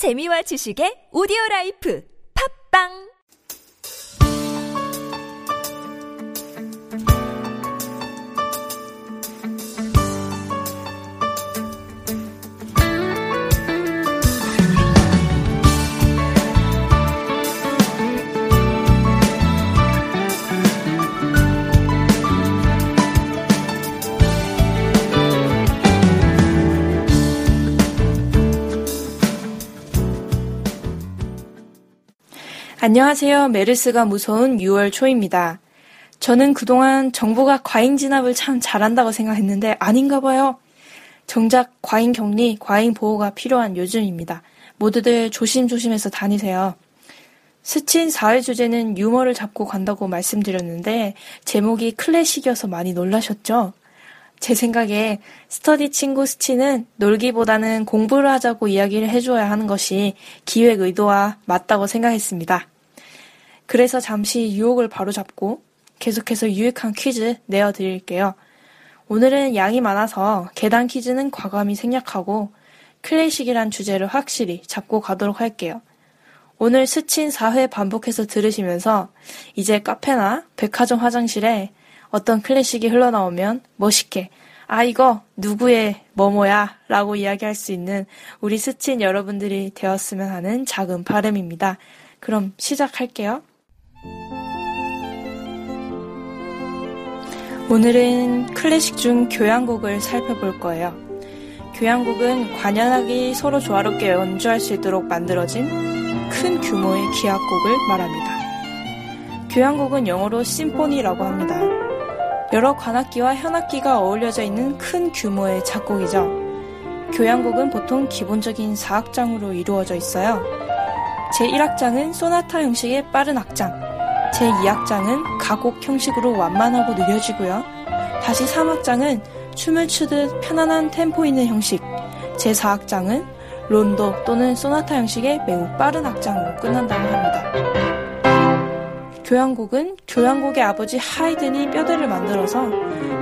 재미와 지식의 오디오 라이프. 팝빵 안녕하세요. 메르스가 무서운 6월 초입니다. 저는 그동안 정부가 과잉 진압을 참 잘한다고 생각했는데 아닌가 봐요. 정작 과잉 격리, 과잉 보호가 필요한 요즘입니다. 모두들 조심조심해서 다니세요. 스친 4회 주제는 유머를 잡고 간다고 말씀드렸는데 제목이 클래식이어서 많이 놀라셨죠? 제 생각에 스터디 친구 스치는 놀기보다는 공부를 하자고 이야기를 해줘야 하는 것이 기획 의도와 맞다고 생각했습니다. 그래서 잠시 유혹을 바로잡고 계속해서 유익한 퀴즈 내어드릴게요. 오늘은 양이 많아서 계단 퀴즈는 과감히 생략하고 클래식이란 주제를 확실히 잡고 가도록 할게요. 오늘 스친 4회 반복해서 들으시면서 이제 카페나 백화점 화장실에 어떤 클래식이 흘러나오면 멋있게 아 이거 누구의 뭐뭐야 라고 이야기할 수 있는 우리 스친 여러분들이 되었으면 하는 작은 바람입니다. 그럼 시작할게요. 오늘은 클래식 중 교향곡을 살펴볼 거예요. 교향곡은 관현악이 서로 조화롭게 연주할 수 있도록 만들어진 큰 규모의 기악곡을 말합니다. 교향곡은 영어로 심포니라고 합니다. 여러 관악기와 현악기가 어울려져 있는 큰 규모의 작곡이죠. 교향곡은 보통 기본적인 4악장으로 이루어져 있어요. 제1악장은 소나타 형식의 빠른 악장, 제2악장은 가곡 형식으로 완만하고 느려지고요. 다시 3악장은 춤을 추듯 편안한 템포 있는 형식, 제4악장은 론도 또는 소나타 형식의 매우 빠른 악장으로 끝난다고 합니다. 교향곡은 교향곡의 아버지 하이든이 뼈대를 만들어서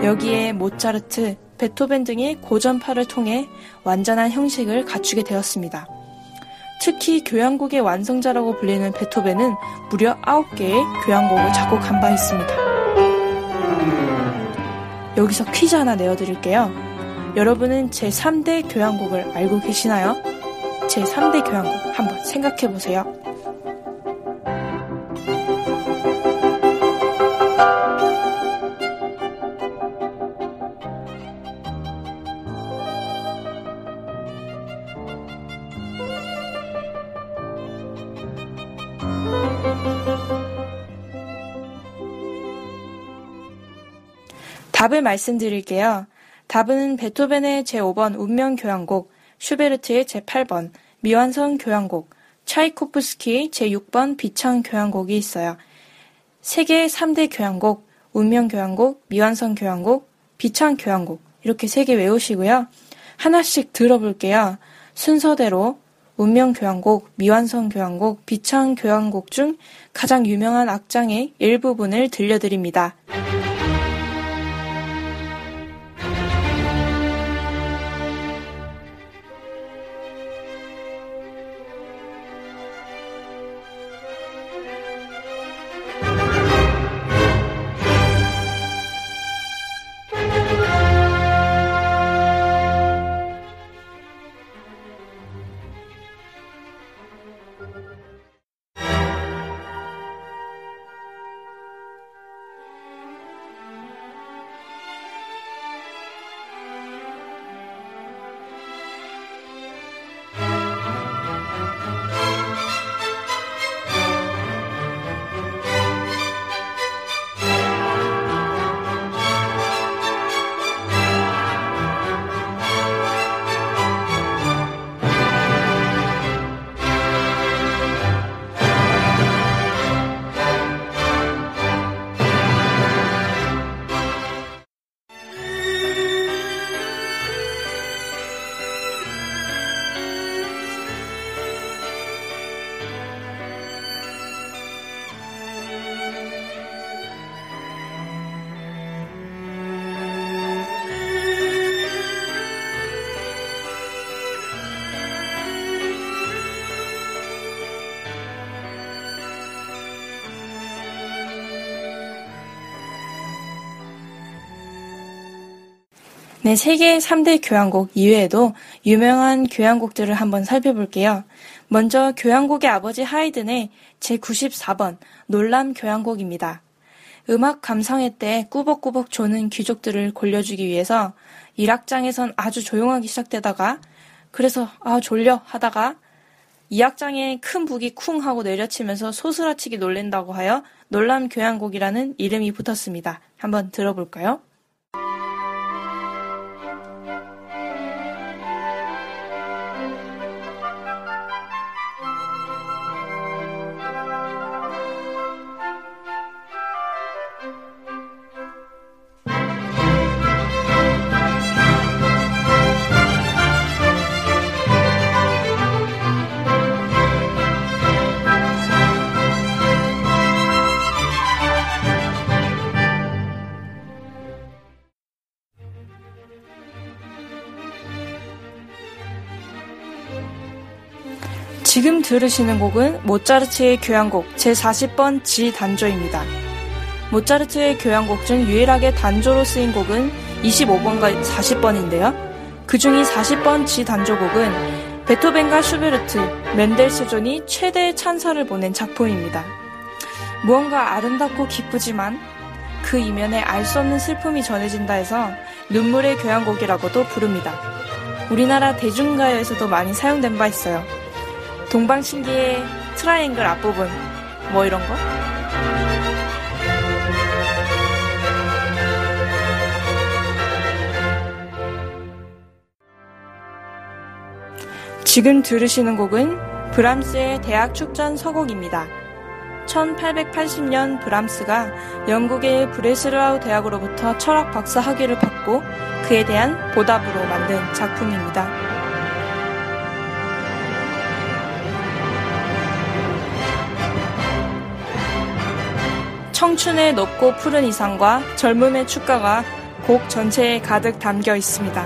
여기에 모차르트, 베토벤 등의 고전파를 통해 완전한 형식을 갖추게 되었습니다. 특히 교향곡의 완성자라고 불리는 베토벤은 무려 9개의 교향곡을 작곡한 바 있습니다. 여기서 퀴즈 하나 내어드릴게요. 여러분은 제 3대 교향곡을 알고 계시나요? 제 3대 교향곡 한번 생각해 보세요. 답을 말씀드릴게요. 답은 베토벤의 제5번 운명 교향곡, 슈베르트의 제8번 미완성 교향곡, 차이코프스키 제6번 비창 교향곡이 있어요. 세계 3대 교향곡, 운명 교향곡, 미완성 교향곡, 비창 교향곡 이렇게 세 개 외우시고요. 하나씩 들어볼게요. 순서대로 운명 교향곡, 미완성 교향곡, 비창 교향곡 중 가장 유명한 악장의 일부분을 들려드립니다. 네, 세계 3대 교향곡 이외에도 유명한 교향곡들을 한번 살펴볼게요. 먼저 교향곡의 아버지 하이든의 제94번 놀람 교향곡입니다. 음악 감상회 때 꾸벅꾸벅 조는 귀족들을 골려주기 위해서 1악장에선 아주 조용하게 시작되다가 그래서 아 졸려 하다가 2악장에 큰 북이 쿵 하고 내려치면서 소스라치게 놀랜다고 하여 놀람 교향곡이라는 이름이 붙었습니다. 한번 들어볼까요? 들으시는 곡은 모차르트의 교향곡 제40번 G 단조입니다. 모차르트의 교향곡 중 유일하게 단조로 쓰인 곡은 25번과 40번인데요. 그 중이 40번 G 단조곡은 베토벤과 슈베르트, 멘델스존이 최대의 찬사를 보낸 작품입니다. 무언가 아름답고 기쁘지만 그 이면에 알 수 없는 슬픔이 전해진다 해서 눈물의 교향곡이라고도 부릅니다. 우리나라 대중가요에서도 많이 사용된 바 있어요. 동방신기의 트라이앵글 앞부분 뭐 이런 거? 지금 들으시는 곡은 브람스의 대학 축전 서곡입니다. 1880년 브람스가 영국의 브레스라우 대학으로부터 철학 박사 학위를 받고 그에 대한 보답으로 만든 작품입니다. 청춘의 높고 푸른 이상과 젊음의 축가가 곡 전체에 가득 담겨 있습니다.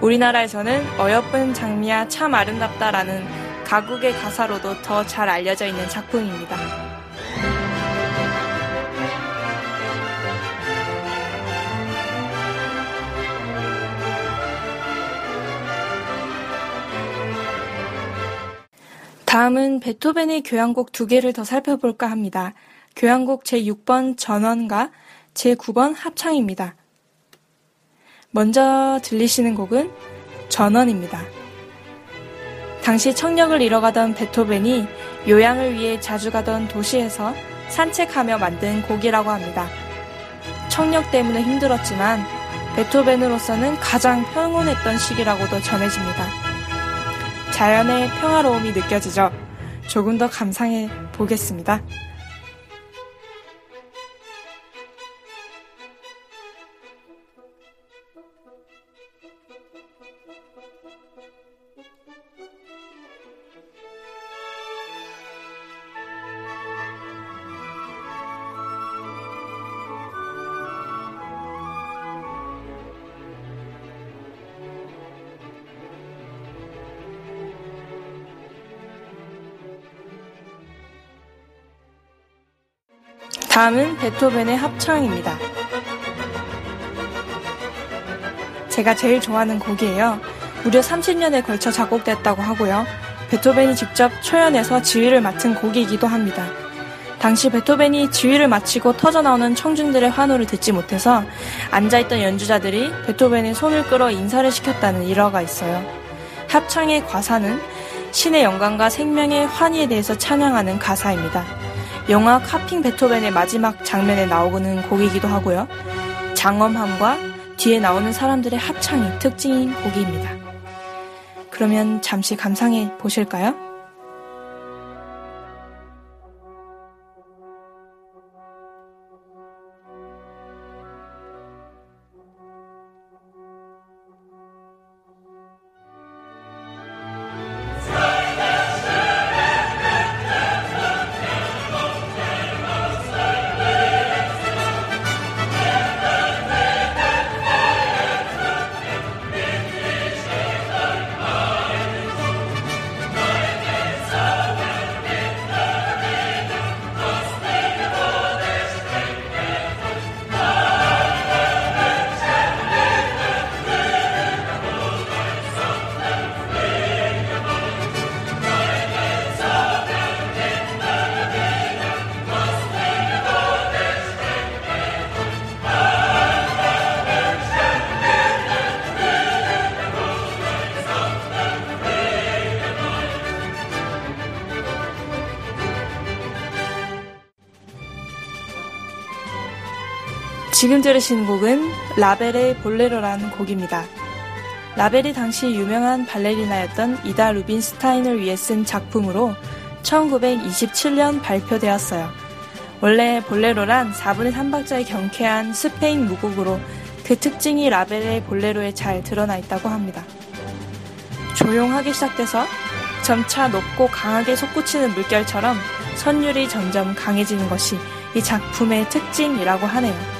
우리나라에서는 어여쁜 장미야 참 아름답다라는 가국의 가사로도 더 잘 알려져 있는 작품입니다. 다음은 베토벤의 교향곡 두 개를 더 살펴볼까 합니다. 교향곡 제6번 전원과 제9번 합창입니다. 먼저 들리시는 곡은 전원입니다. 당시 청력을 잃어가던 베토벤이 요양을 위해 자주 가던 도시에서 산책하며 만든 곡이라고 합니다. 청력 때문에 힘들었지만 베토벤으로서는 가장 평온했던 시기라고도 전해집니다. 자연의 평화로움이 느껴지죠. 조금 더 감상해 보겠습니다. 다음은 베토벤의 합창입니다. 제가 제일 좋아하는 곡이에요. 무려 30년에 걸쳐 작곡됐다고 하고요. 베토벤이 직접 초연해서 지휘를 맡은 곡이기도 합니다. 당시 베토벤이 지휘를 마치고 터져나오는 청중들의 환호를 듣지 못해서 앉아있던 연주자들이 베토벤의 손을 끌어 인사를 시켰다는 일화가 있어요. 합창의 과사는 신의 영광과 생명의 환희에 대해서 찬양하는 가사입니다. 영화 카핑 베토벤의 마지막 장면에 나오는 곡이기도 하고요. 장엄함과 뒤에 나오는 사람들의 합창이 특징인 곡입니다. 그러면 잠시 감상해 보실까요? 지금 들으신 곡은 라벨의 볼레로라는 곡입니다. 라벨이 당시 유명한 발레리나였던 이다 루빈스타인을 위해 쓴 작품으로 1927년 발표되었어요. 원래 볼레로란 4분의 3박자의 경쾌한 스페인 무곡으로 그 특징이 라벨의 볼레로에 잘 드러나 있다고 합니다. 조용하게 시작돼서 점차 높고 강하게 솟구치는 물결처럼 선율이 점점 강해지는 것이 이 작품의 특징이라고 하네요.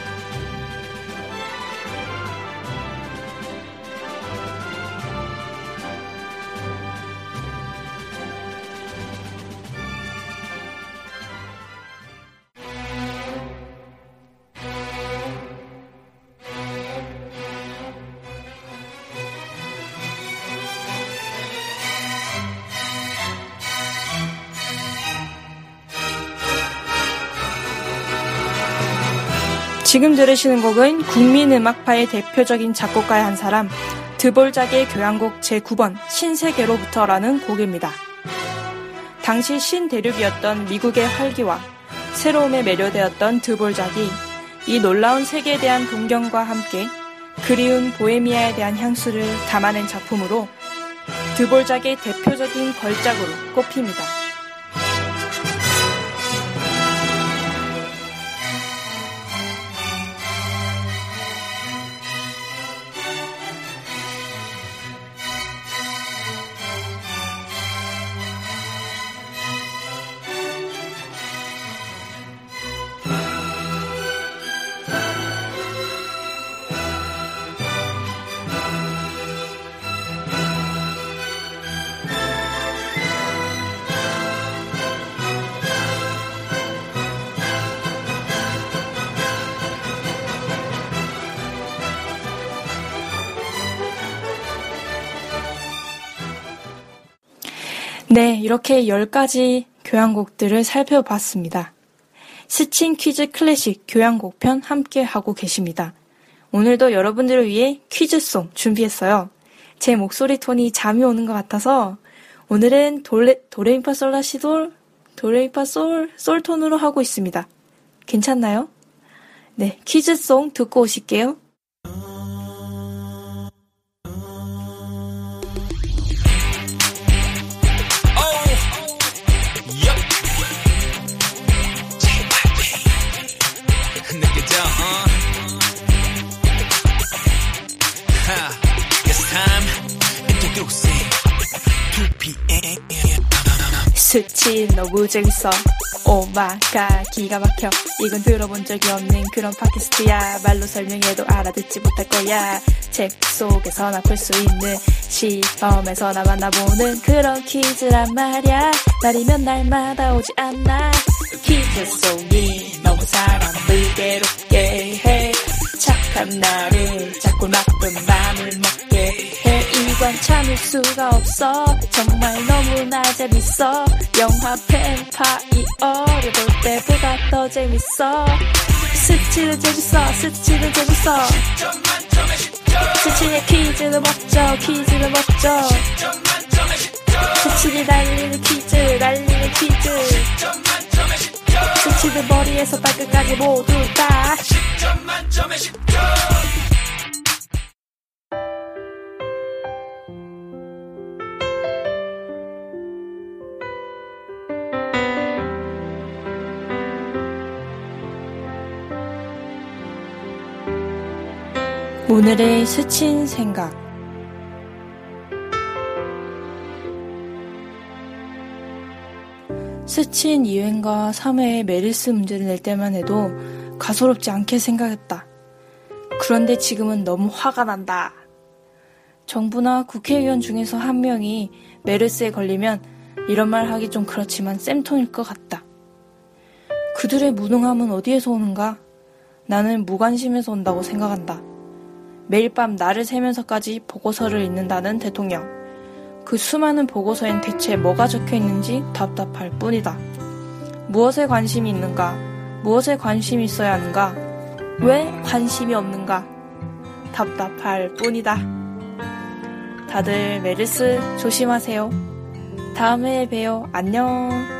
지금 들으시는 곡은 국민음악파의 대표적인 작곡가의 한 사람 드볼작의 교향곡 제9번 신세계로부터라는 곡입니다. 당시 신대륙이었던 미국의 활기와 새로움에 매료되었던 드볼작이 이 놀라운 세계에 대한 동경과 함께 그리운 보헤미아에 대한 향수를 담아낸 작품으로 드볼작의 대표적인 걸작으로 꼽힙니다. 네, 이렇게 10가지 교향곡들을 살펴봤습니다. 스친 퀴즈 클래식 교향곡 편 함께 하고 계십니다. 오늘도 여러분들을 위해 퀴즈송 준비했어요. 제 목소리 톤이 잠이 오는 것 같아서 오늘은 도레, 도레미파 솔라시돌, 도레미파 솔, 솔 톤으로 하고 있습니다. 괜찮나요? 네, 퀴즈송 듣고 오실게요. 치 너무 재밌어. 오마가 기가 막혀. 이건 들어본 적이 없는 그런 팟캐스트야. 말로 설명해도 알아듣지 못할 거야. 책 속에서나 풀 수 있는 시험에서나 만나보는 그런 퀴즈란 말야. 날이면 날마다 오지 않나. 퀴즈 속이 너무 사람을 괴롭게 해. 착한 나를 자꾸 나쁜 먹게 해 이건 참을 수가 없어. 정말 너무나 재밌어. 영화 뱀파이어를 볼 때보다 더 재밌어. 스치는 재밌어 스치는 재밌어. 스치의 퀴즈는 멋져 퀴즈는 멋져 스치니 날리는 퀴즈 날리는 퀴즈. 스치는 머리에서 발끝까지 모두 다 오늘의 스친 생각 스친 2회과 3회의 메릴스 문제를 낼 때만 해도 가소롭지 않게 생각했다. 그런데 지금은 너무 화가 난다. 정부나 국회의원 중에서 한 명이 메르스에 걸리면 이런 말 하기 좀 그렇지만 쌤통일 것 같다. 그들의 무능함은 어디에서 오는가? 나는 무관심에서 온다고 생각한다. 매일 밤 나를 새면서까지 보고서를 읽는다는 대통령. 그 수많은 보고서엔 대체 뭐가 적혀 있는지 답답할 뿐이다. 무엇에 관심이 있는가? 무엇에 관심이 있어야 하는가? 왜 관심이 없는가? 답답할 뿐이다. 다들 메르스 조심하세요. 다음에 봬요. 안녕.